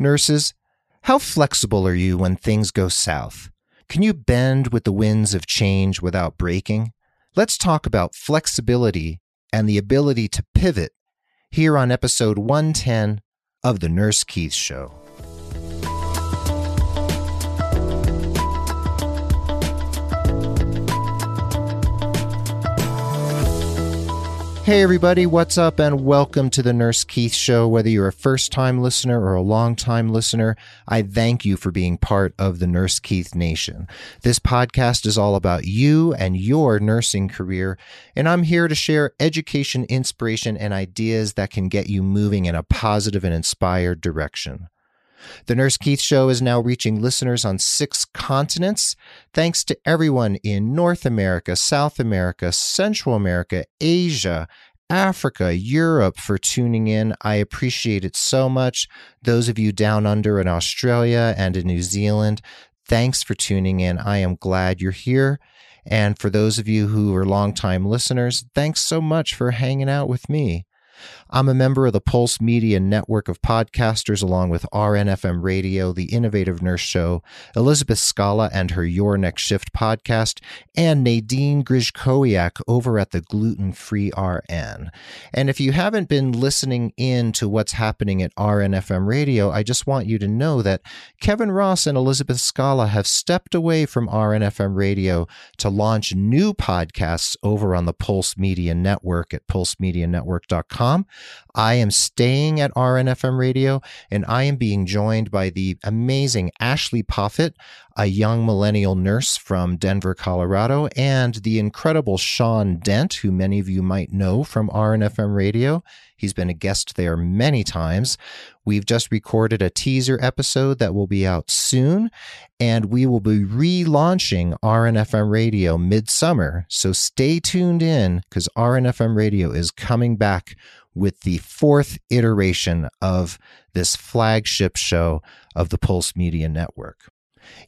Nurses, how flexible are you when things go south? Can you bend with the winds of change without breaking? Let's talk about flexibility and the ability to pivot here on episode 110 of The Nurse Keith Show. Hey, everybody, what's up, and welcome to the Nurse Keith Show. Whether you're a first time listener or a long time listener, I thank you for being part of the Nurse Keith Nation. This podcast is all about you and your nursing career, and I'm here to share education, inspiration, and ideas that can get you moving in a positive and inspired direction. The Nurse Keith Show is now reaching listeners on six continents. Thanks to everyone in North America, South America, Central America, Asia, Africa, Europe for tuning in. I appreciate it so much. Those of you down under in Australia and in New Zealand, thanks for tuning in. I am glad you're here. And for those of you who are longtime listeners, thanks so much for hanging out with me. I'm a member of the Pulse Media network of podcasters, along with RNFM Radio, The Innovative Nurse Show, Elizabeth Scala and her Your Next Shift podcast, and Nadine Grzeskowiak over at the Gluten Free RN. And if you haven't been listening in to what's happening at RNFM Radio, I just want you to know that Kevin Ross and Elizabeth Scala have stepped away from RNFM Radio to launch new podcasts over on the Pulse Media Network at pulsemedianetwork.com. I am staying at RNFM Radio and I am being joined by the amazing Ashley Poffitt, a young millennial nurse from Denver, Colorado, and the incredible Sean Dent, who many of you might know from RNFM Radio. He's been a guest there many times. We've just recorded a teaser episode that will be out soon, and we will be relaunching RNFM Radio midsummer. So stay tuned in because RNFM Radio is coming back with the fourth iteration of this flagship show of the Pulse Media Network.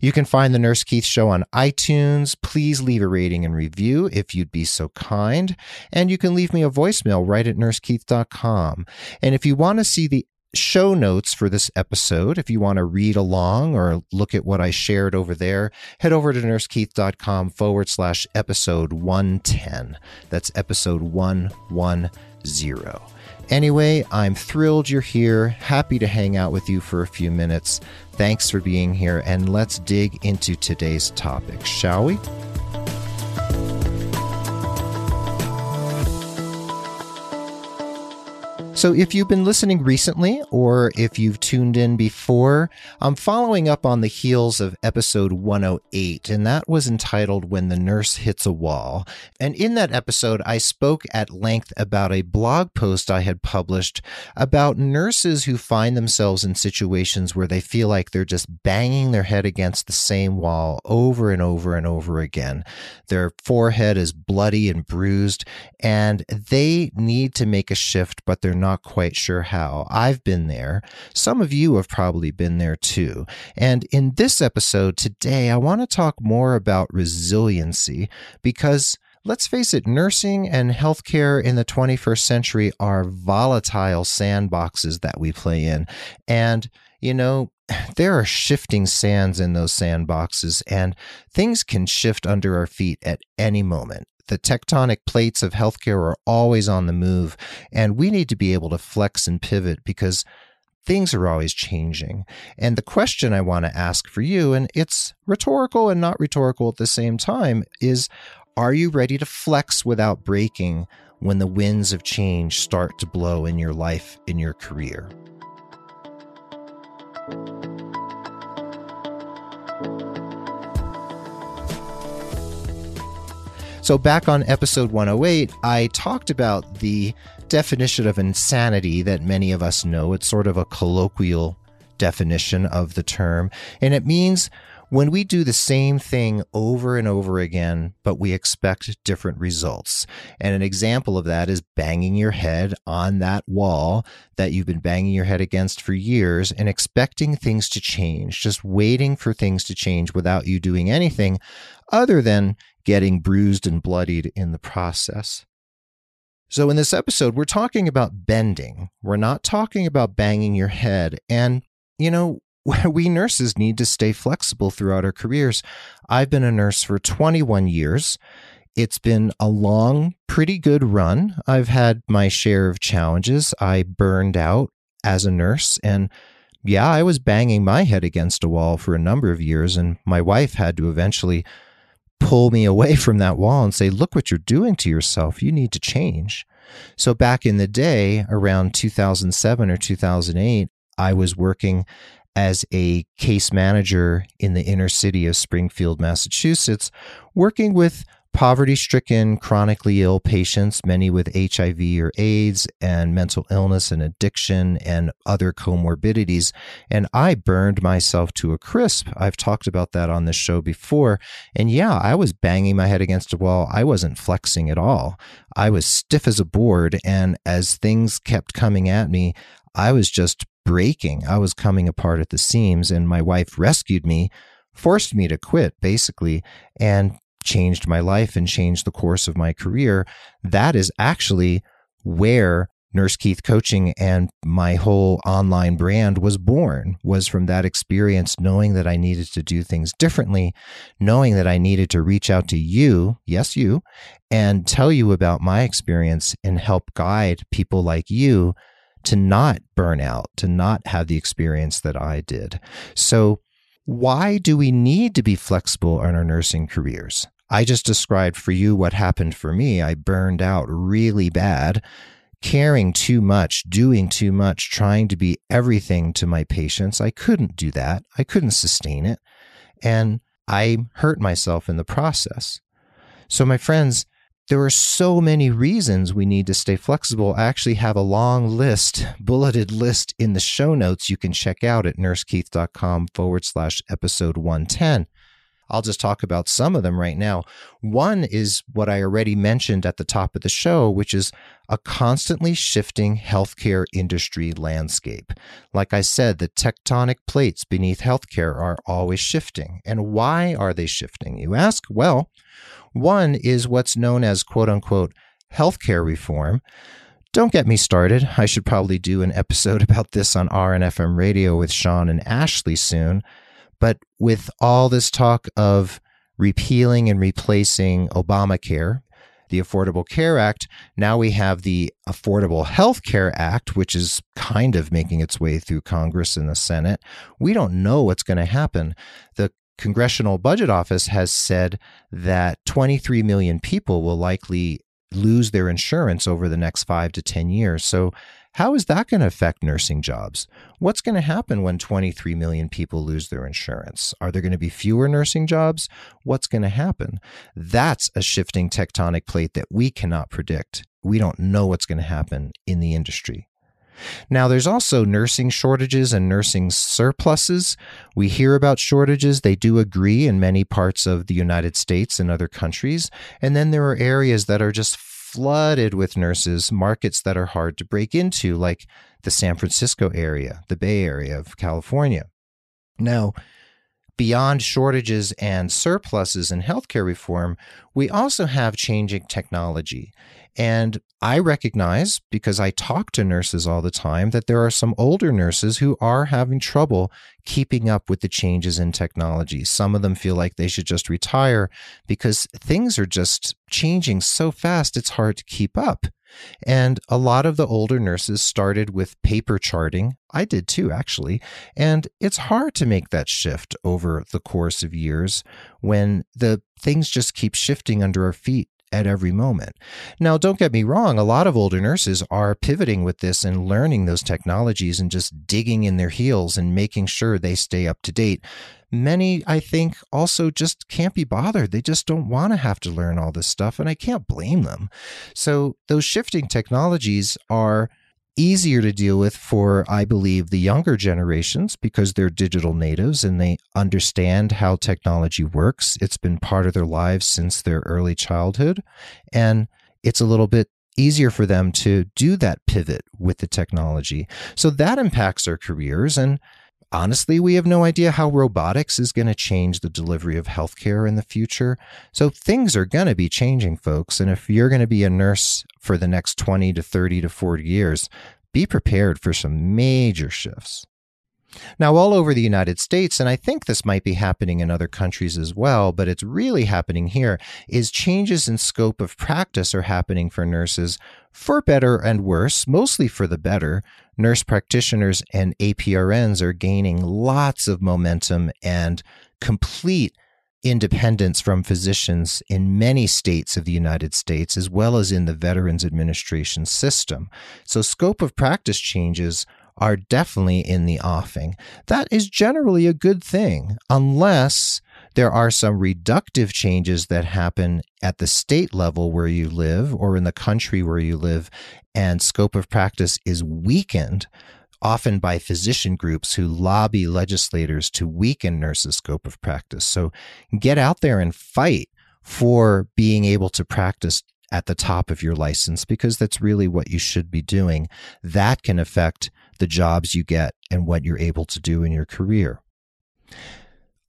You can find the Nurse Keith Show on iTunes. Please leave a rating and review if you'd be so kind. And you can leave me a voicemail right at nursekeith.com. And if you want to see the show notes for this episode. If you want to read along or look at what I shared over there, head over to nursekeith.com forward slash episode 110. That's episode 110. Anyway, I'm thrilled you're here. Happy to hang out with you for a few minutes. Thanks for being here, and let's dig into today's topic, shall we? So, if you've been listening recently or if you've tuned in before, I'm following up on the heels of episode 108, and that was entitled When the Nurse Hits a Wall. And in that episode, I spoke at length about a blog post I had published about nurses who find themselves in situations where they feel like they're just banging their head against the same wall over and over and over again. Their forehead is bloody and bruised, and they need to make a shift, but they're not quite sure how. I've been there. Some of you have probably been there too. And in this episode today, I want to talk more about resiliency because let's face it, nursing and healthcare in the 21st century are volatile sandboxes that we play in. And, you know, there are shifting sands in those sandboxes, and things can shift under our feet at any moment the tectonic plates of healthcare are always on the move, and we need to be able to flex and pivot because things are always changing. And the question I want to ask for you, and it's rhetorical and not rhetorical at the same time, is are you ready to flex without breaking when the winds of change start to blow in your life, in your career? So, back on episode 108, I talked about the definition of insanity that many of us know. It's sort of a colloquial definition of the term, and it means when we do the same thing over and over again, but we expect different results. And an example of that is banging your head on that wall that you've been banging your head against for years and expecting things to change, just waiting for things to change without you doing anything other than getting bruised and bloodied in the process. So, in this episode, we're talking about bending. We're not talking about banging your head. And, you know, we nurses need to stay flexible throughout our careers. I've been a nurse for 21 years. It's been a long, pretty good run. I've had my share of challenges. I burned out as a nurse and yeah, I was banging my head against a wall for a number of years, and my wife had to eventually pull me away from that wall and say, Look what you're doing to yourself. You need to change. So, back in the day, around 2007 or 2008, I was working as a case manager in the inner city of Springfield, Massachusetts, working with poverty stricken, chronically ill patients, many with HIV or AIDS and mental illness and addiction and other comorbidities. And I burned myself to a crisp. I've talked about that on this show before. And yeah, I was banging my head against a wall. I wasn't flexing at all. I was stiff as a board. And as things kept coming at me, I was just breaking. I was coming apart at the seams, and my wife rescued me, forced me to quit, basically, and changed my life and changed the course of my career. That is actually where Nurse Keith coaching and my whole online brand was born was from that experience knowing that I needed to do things differently, knowing that I needed to reach out to you, yes you, and tell you about my experience and help guide people like you to not burn out, to not have the experience that I did. So, why do we need to be flexible in our nursing careers? I just described for you what happened for me. I burned out really bad, caring too much, doing too much, trying to be everything to my patients. I couldn't do that. I couldn't sustain it. And I hurt myself in the process. So, my friends, there are so many reasons we need to stay flexible. I actually have a long list, bulleted list in the show notes you can check out at nursekeith.com forward slash episode 110. I'll just talk about some of them right now. One is what I already mentioned at the top of the show, which is a constantly shifting healthcare industry landscape. Like I said, the tectonic plates beneath healthcare are always shifting. And why are they shifting? You ask? Well, one is what's known as quote unquote healthcare reform. Don't get me started. I should probably do an episode about this on RNFM radio with Sean and Ashley soon. But with all this talk of repealing and replacing Obamacare, the Affordable Care Act, now we have the Affordable Health Care Act, which is kind of making its way through Congress and the Senate. We don't know what's going to happen. The Congressional Budget Office has said that 23 million people will likely lose their insurance over the next five to 10 years. So, how is that going to affect nursing jobs? What's going to happen when 23 million people lose their insurance? Are there going to be fewer nursing jobs? What's going to happen? That's a shifting tectonic plate that we cannot predict. We don't know what's going to happen in the industry. Now, there's also nursing shortages and nursing surpluses. We hear about shortages. They do agree in many parts of the United States and other countries. And then there are areas that are just flooded with nurses, markets that are hard to break into, like the San Francisco area, the Bay Area of California. Now, Beyond shortages and surpluses in healthcare reform, we also have changing technology. And I recognize, because I talk to nurses all the time, that there are some older nurses who are having trouble keeping up with the changes in technology. Some of them feel like they should just retire because things are just changing so fast, it's hard to keep up. And a lot of the older nurses started with paper charting. I did too, actually. And it's hard to make that shift over the course of years when the things just keep shifting under our feet at every moment. Now, don't get me wrong, a lot of older nurses are pivoting with this and learning those technologies and just digging in their heels and making sure they stay up to date. Many, I think, also just can't be bothered. They just don't want to have to learn all this stuff, and I can't blame them. So, those shifting technologies are easier to deal with for, I believe, the younger generations because they're digital natives and they understand how technology works. It's been part of their lives since their early childhood. And it's a little bit easier for them to do that pivot with the technology. So that impacts their careers. And Honestly, we have no idea how robotics is going to change the delivery of healthcare in the future. So things are going to be changing, folks. And if you're going to be a nurse for the next 20 to 30 to 40 years, be prepared for some major shifts. Now, all over the United States, and I think this might be happening in other countries as well, but it's really happening here, is changes in scope of practice are happening for nurses for better and worse, mostly for the better. Nurse practitioners and APRNs are gaining lots of momentum and complete independence from physicians in many states of the United States, as well as in the Veterans Administration system. So, scope of practice changes are definitely in the offing. That is generally a good thing, unless there are some reductive changes that happen at the state level where you live or in the country where you live, and scope of practice is weakened. Often by physician groups who lobby legislators to weaken nurses' scope of practice. So get out there and fight for being able to practice at the top of your license because that's really what you should be doing. That can affect the jobs you get and what you're able to do in your career.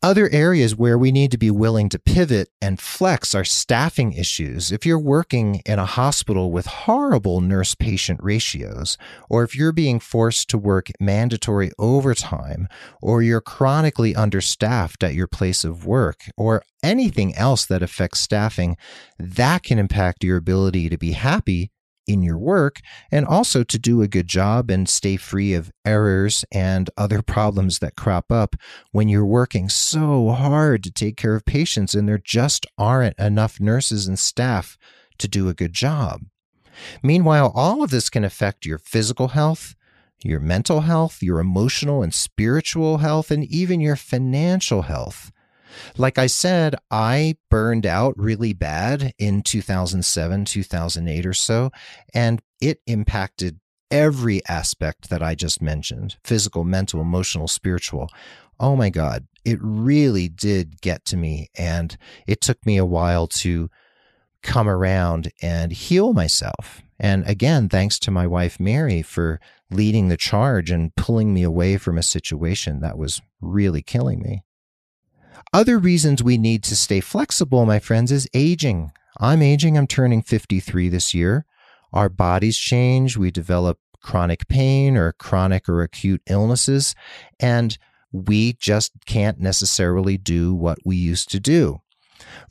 Other areas where we need to be willing to pivot and flex are staffing issues. If you're working in a hospital with horrible nurse patient ratios, or if you're being forced to work mandatory overtime, or you're chronically understaffed at your place of work, or anything else that affects staffing, that can impact your ability to be happy in your work and also to do a good job and stay free of errors and other problems that crop up when you're working so hard to take care of patients and there just aren't enough nurses and staff to do a good job. Meanwhile, all of this can affect your physical health, your mental health, your emotional and spiritual health, and even your financial health. Like I said, I burned out really bad in 2007, 2008 or so, and it impacted every aspect that I just mentioned physical, mental, emotional, spiritual. Oh my God, it really did get to me. And it took me a while to come around and heal myself. And again, thanks to my wife, Mary, for leading the charge and pulling me away from a situation that was really killing me. Other reasons we need to stay flexible, my friends, is aging. I'm aging. I'm turning 53 this year. Our bodies change. We develop chronic pain or chronic or acute illnesses, and we just can't necessarily do what we used to do.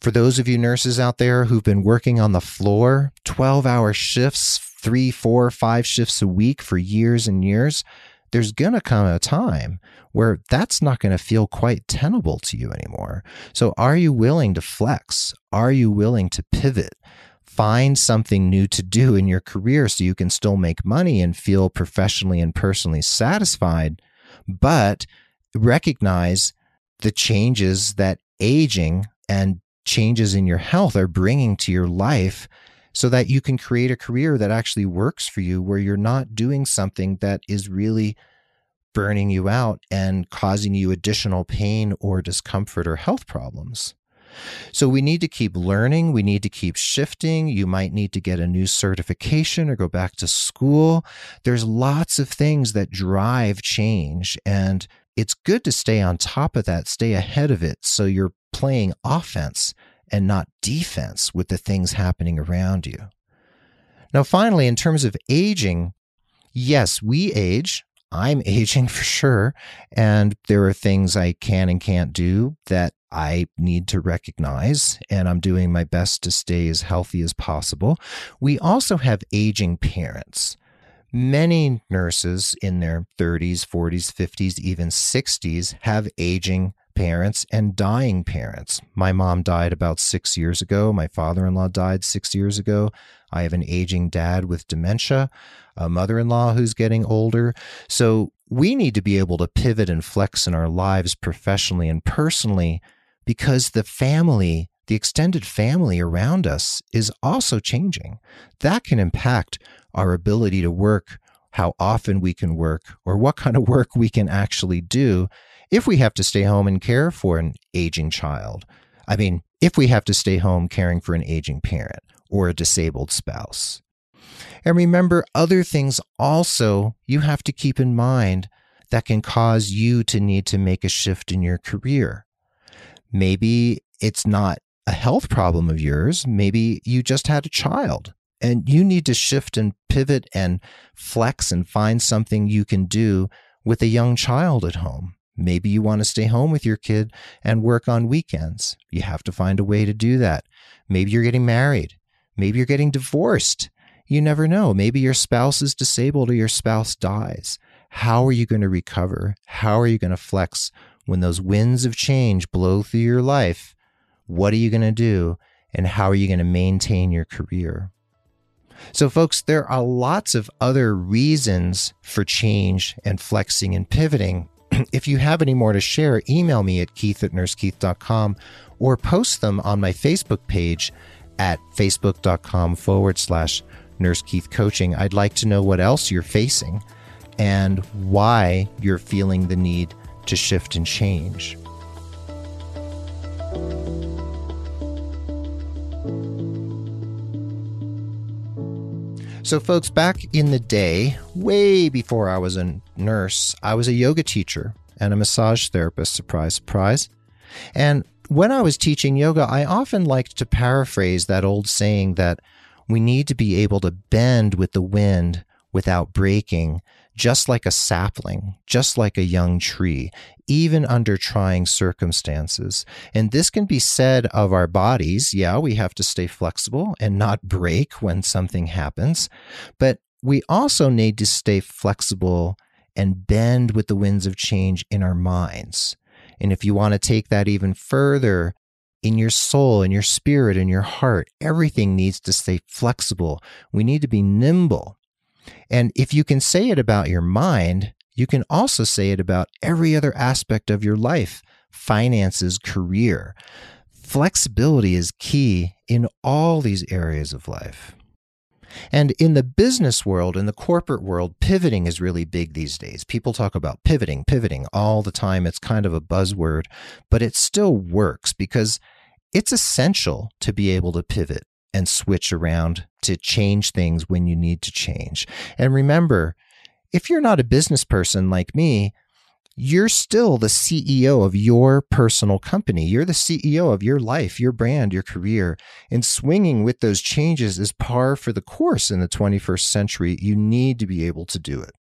For those of you nurses out there who've been working on the floor, 12 hour shifts, three, four, five shifts a week for years and years, there's going to come a time where that's not going to feel quite tenable to you anymore. So, are you willing to flex? Are you willing to pivot? Find something new to do in your career so you can still make money and feel professionally and personally satisfied, but recognize the changes that aging and changes in your health are bringing to your life so that you can create a career that actually works for you where you're not doing something that is really burning you out and causing you additional pain or discomfort or health problems. So we need to keep learning. We need to keep shifting. You might need to get a new certification or go back to school. There's lots of things that drive change. And it's good to stay on top of that, stay ahead of it. So you're playing offense and not defense with the things happening around you. Now, finally, in terms of aging, yes, we age. I'm aging for sure. And there are things I can and can't do that I need to recognize. And I'm doing my best to stay as healthy as possible. We also have aging parents. Many nurses in their 30s, 40s, 50s, even 60s have aging parents and dying parents. My mom died about six years ago. My father in law died six years ago. I have an aging dad with dementia, a mother in law who's getting older. So we need to be able to pivot and flex in our lives professionally and personally because the family, the extended family around us is also changing. That can impact our ability to work, how often we can work, or what kind of work we can actually do if we have to stay home and care for an aging child. I mean, if we have to stay home caring for an aging parent or a disabled spouse. And remember, other things also you have to keep in mind that can cause you to need to make a shift in your career. Maybe it's not a health problem of yours. Maybe you just had a child and you need to shift and pivot and flex and find something you can do with a young child at home. Maybe you want to stay home with your kid and work on weekends. You have to find a way to do that. Maybe you're getting married. Maybe you're getting divorced. You never know. Maybe your spouse is disabled or your spouse dies. How are you going to recover? How are you going to flex when those winds of change blow through your life? What are you going to do? And how are you going to maintain your career? So, folks, there are lots of other reasons for change and flexing and pivoting. if you have any more to share, email me at keith at nursekeith.com or post them on my Facebook page at facebook.com forward slash Nurse Keith Coaching. I'd like to know what else you're facing and why you're feeling the need to shift and change. So, folks, back in the day, way before I was a nurse, I was a yoga teacher and a massage therapist. Surprise, surprise. And when I was teaching yoga, I often liked to paraphrase that old saying that we need to be able to bend with the wind without breaking, just like a sapling, just like a young tree, even under trying circumstances. And this can be said of our bodies. Yeah, we have to stay flexible and not break when something happens, but we also need to stay flexible and bend with the winds of change in our minds. And if you want to take that even further, in your soul, in your spirit, in your heart, everything needs to stay flexible. We need to be nimble. And if you can say it about your mind, you can also say it about every other aspect of your life finances, career. Flexibility is key in all these areas of life. And in the business world, in the corporate world, pivoting is really big these days. People talk about pivoting, pivoting all the time. It's kind of a buzzword, but it still works because it's essential to be able to pivot and switch around to change things when you need to change. And remember, if you're not a business person like me, you're still the CEO of your personal company. You're the CEO of your life, your brand, your career. And swinging with those changes is par for the course in the 21st century. You need to be able to do it.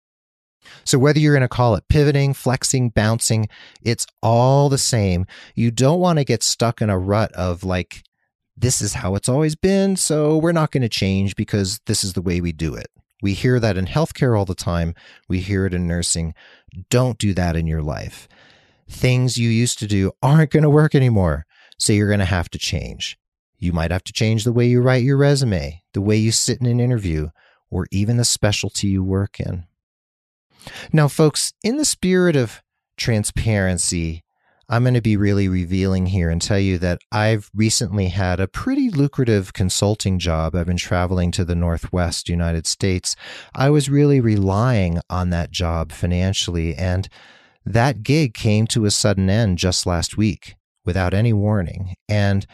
So, whether you're going to call it pivoting, flexing, bouncing, it's all the same. You don't want to get stuck in a rut of like, this is how it's always been, so we're not going to change because this is the way we do it. We hear that in healthcare all the time. We hear it in nursing. Don't do that in your life. Things you used to do aren't going to work anymore. So you're going to have to change. You might have to change the way you write your resume, the way you sit in an interview, or even the specialty you work in. Now, folks, in the spirit of transparency, I'm going to be really revealing here and tell you that I've recently had a pretty lucrative consulting job. I've been traveling to the Northwest United States. I was really relying on that job financially, and that gig came to a sudden end just last week without any warning. And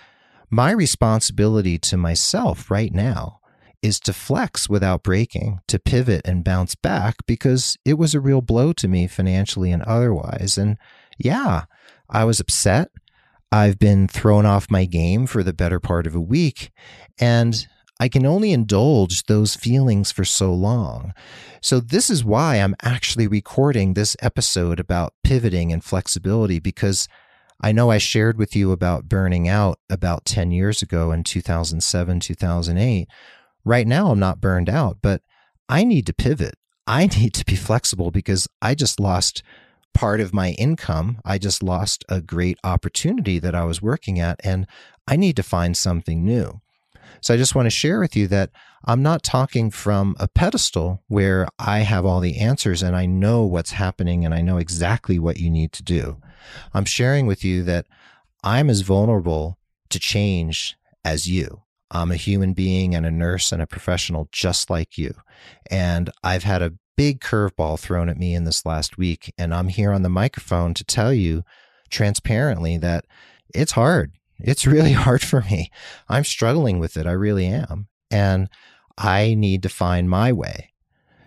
my responsibility to myself right now is to flex without breaking, to pivot and bounce back because it was a real blow to me financially and otherwise. And yeah, I was upset. I've been thrown off my game for the better part of a week, and I can only indulge those feelings for so long. So, this is why I'm actually recording this episode about pivoting and flexibility because I know I shared with you about burning out about 10 years ago in 2007, 2008. Right now, I'm not burned out, but I need to pivot. I need to be flexible because I just lost part of my income. I just lost a great opportunity that I was working at, and I need to find something new. So I just want to share with you that I'm not talking from a pedestal where I have all the answers and I know what's happening and I know exactly what you need to do. I'm sharing with you that I'm as vulnerable to change as you. I'm a human being and a nurse and a professional just like you. And I've had a big curveball thrown at me in this last week. And I'm here on the microphone to tell you transparently that it's hard. It's really hard for me. I'm struggling with it. I really am. And I need to find my way.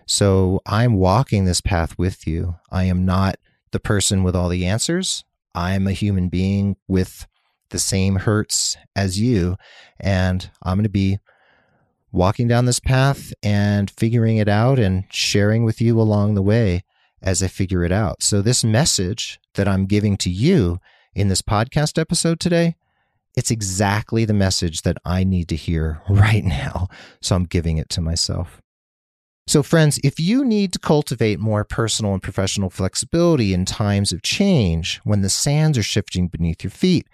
So I'm walking this path with you. I am not the person with all the answers. I am a human being with the same hurts as you. And I'm going to be walking down this path and figuring it out and sharing with you along the way as I figure it out. So, this message that I'm giving to you in this podcast episode today, it's exactly the message that I need to hear right now. So, I'm giving it to myself. So, friends, if you need to cultivate more personal and professional flexibility in times of change when the sands are shifting beneath your feet,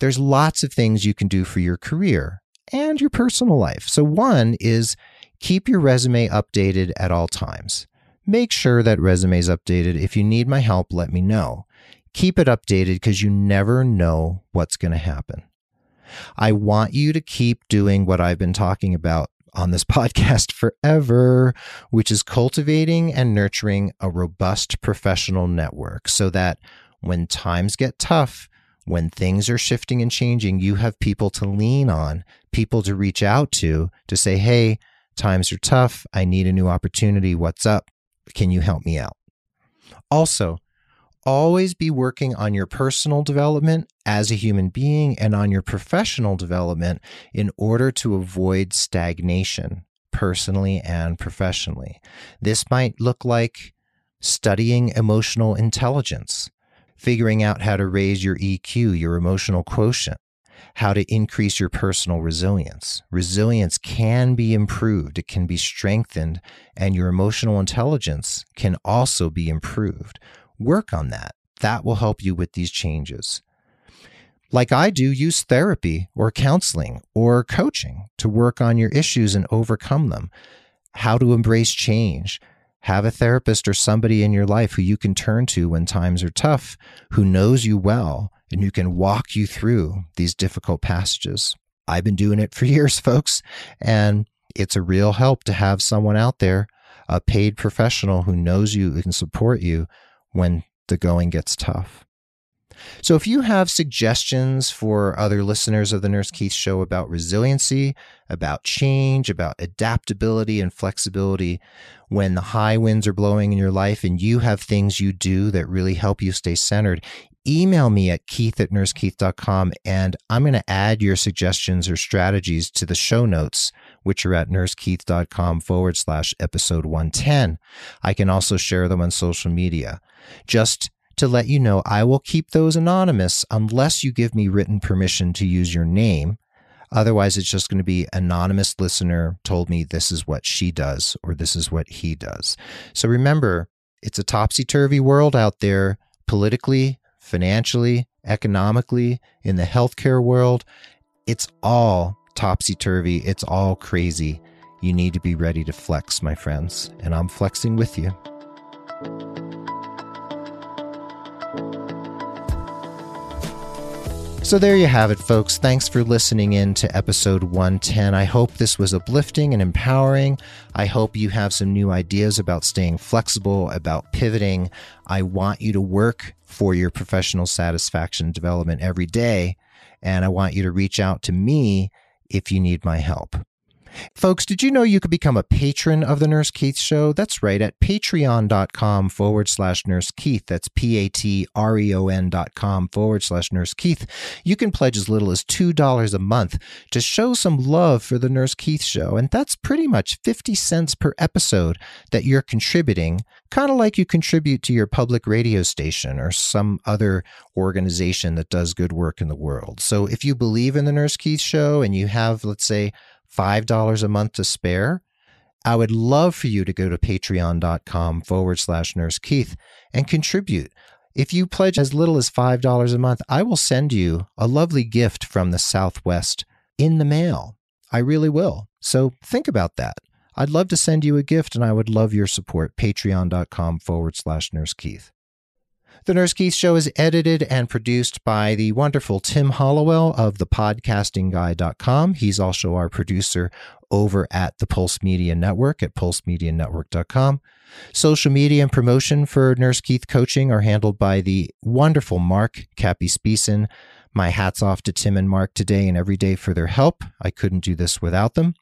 there's lots of things you can do for your career and your personal life. So, one is keep your resume updated at all times. Make sure that resume is updated. If you need my help, let me know. Keep it updated because you never know what's going to happen. I want you to keep doing what I've been talking about on this podcast forever, which is cultivating and nurturing a robust professional network so that when times get tough, when things are shifting and changing, you have people to lean on, people to reach out to, to say, hey, times are tough. I need a new opportunity. What's up? Can you help me out? Also, always be working on your personal development as a human being and on your professional development in order to avoid stagnation personally and professionally. This might look like studying emotional intelligence, figuring out how to raise your EQ, your emotional quotient, how to increase your personal resilience. Resilience can be improved, it can be strengthened, and your emotional intelligence can also be improved work on that. That will help you with these changes. Like I do, use therapy or counseling or coaching to work on your issues and overcome them. How to embrace change. Have a therapist or somebody in your life who you can turn to when times are tough, who knows you well, and who can walk you through these difficult passages. I've been doing it for years, folks, and it's a real help to have someone out there, a paid professional who knows you and can support you when the going gets tough. So, if you have suggestions for other listeners of the Nurse Keith Show about resiliency, about change, about adaptability and flexibility when the high winds are blowing in your life and you have things you do that really help you stay centered, email me at keith at nursekeith.com and I'm going to add your suggestions or strategies to the show notes, which are at nursekeith.com forward slash episode 110. I can also share them on social media. Just to let you know, I will keep those anonymous unless you give me written permission to use your name. Otherwise, it's just going to be anonymous listener told me this is what she does or this is what he does. So remember, it's a topsy turvy world out there politically, financially, economically, in the healthcare world. It's all topsy turvy. It's all crazy. You need to be ready to flex, my friends. And I'm flexing with you. So there you have it, folks. Thanks for listening in to episode 110. I hope this was uplifting and empowering. I hope you have some new ideas about staying flexible, about pivoting. I want you to work for your professional satisfaction development every day. And I want you to reach out to me if you need my help. Folks, did you know you could become a patron of the Nurse Keith Show? That's right, at patreon.com forward slash Nurse Keith. That's P A T R E O N dot com forward slash Nurse Keith. You can pledge as little as $2 a month to show some love for the Nurse Keith Show. And that's pretty much 50 cents per episode that you're contributing, kind of like you contribute to your public radio station or some other organization that does good work in the world. So if you believe in the Nurse Keith Show and you have, let's say, $5 a month to spare, I would love for you to go to patreon.com forward slash nurse Keith and contribute. If you pledge as little as $5 a month, I will send you a lovely gift from the Southwest in the mail. I really will. So think about that. I'd love to send you a gift and I would love your support. Patreon.com forward slash nurse Keith. The Nurse Keith Show is edited and produced by the wonderful Tim Hollowell of thepodcastingguy.com. He's also our producer over at the Pulse Media Network at pulsemedianetwork.com. Social media and promotion for Nurse Keith Coaching are handled by the wonderful Mark Cappy Speeson. My hats off to Tim and Mark today and every day for their help. I couldn't do this without them.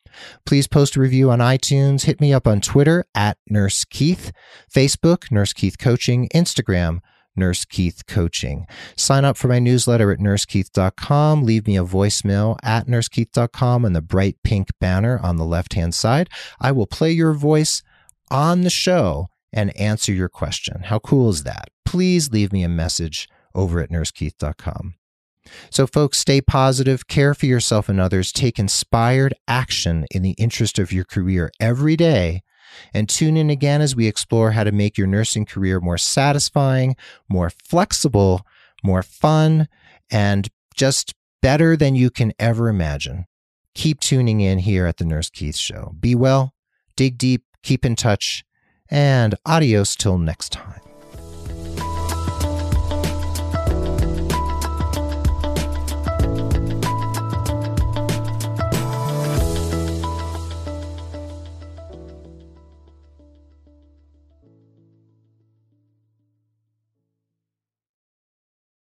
Please post a review on iTunes. Hit me up on Twitter at Nurse Keith, Facebook, Nurse Keith Coaching, Instagram, Nurse Keith Coaching. Sign up for my newsletter at nursekeith.com. Leave me a voicemail at nursekeith.com and the bright pink banner on the left hand side. I will play your voice on the show and answer your question. How cool is that? Please leave me a message over at nursekeith.com. So, folks, stay positive, care for yourself and others, take inspired action in the interest of your career every day, and tune in again as we explore how to make your nursing career more satisfying, more flexible, more fun, and just better than you can ever imagine. Keep tuning in here at the Nurse Keith Show. Be well, dig deep, keep in touch, and adios till next time.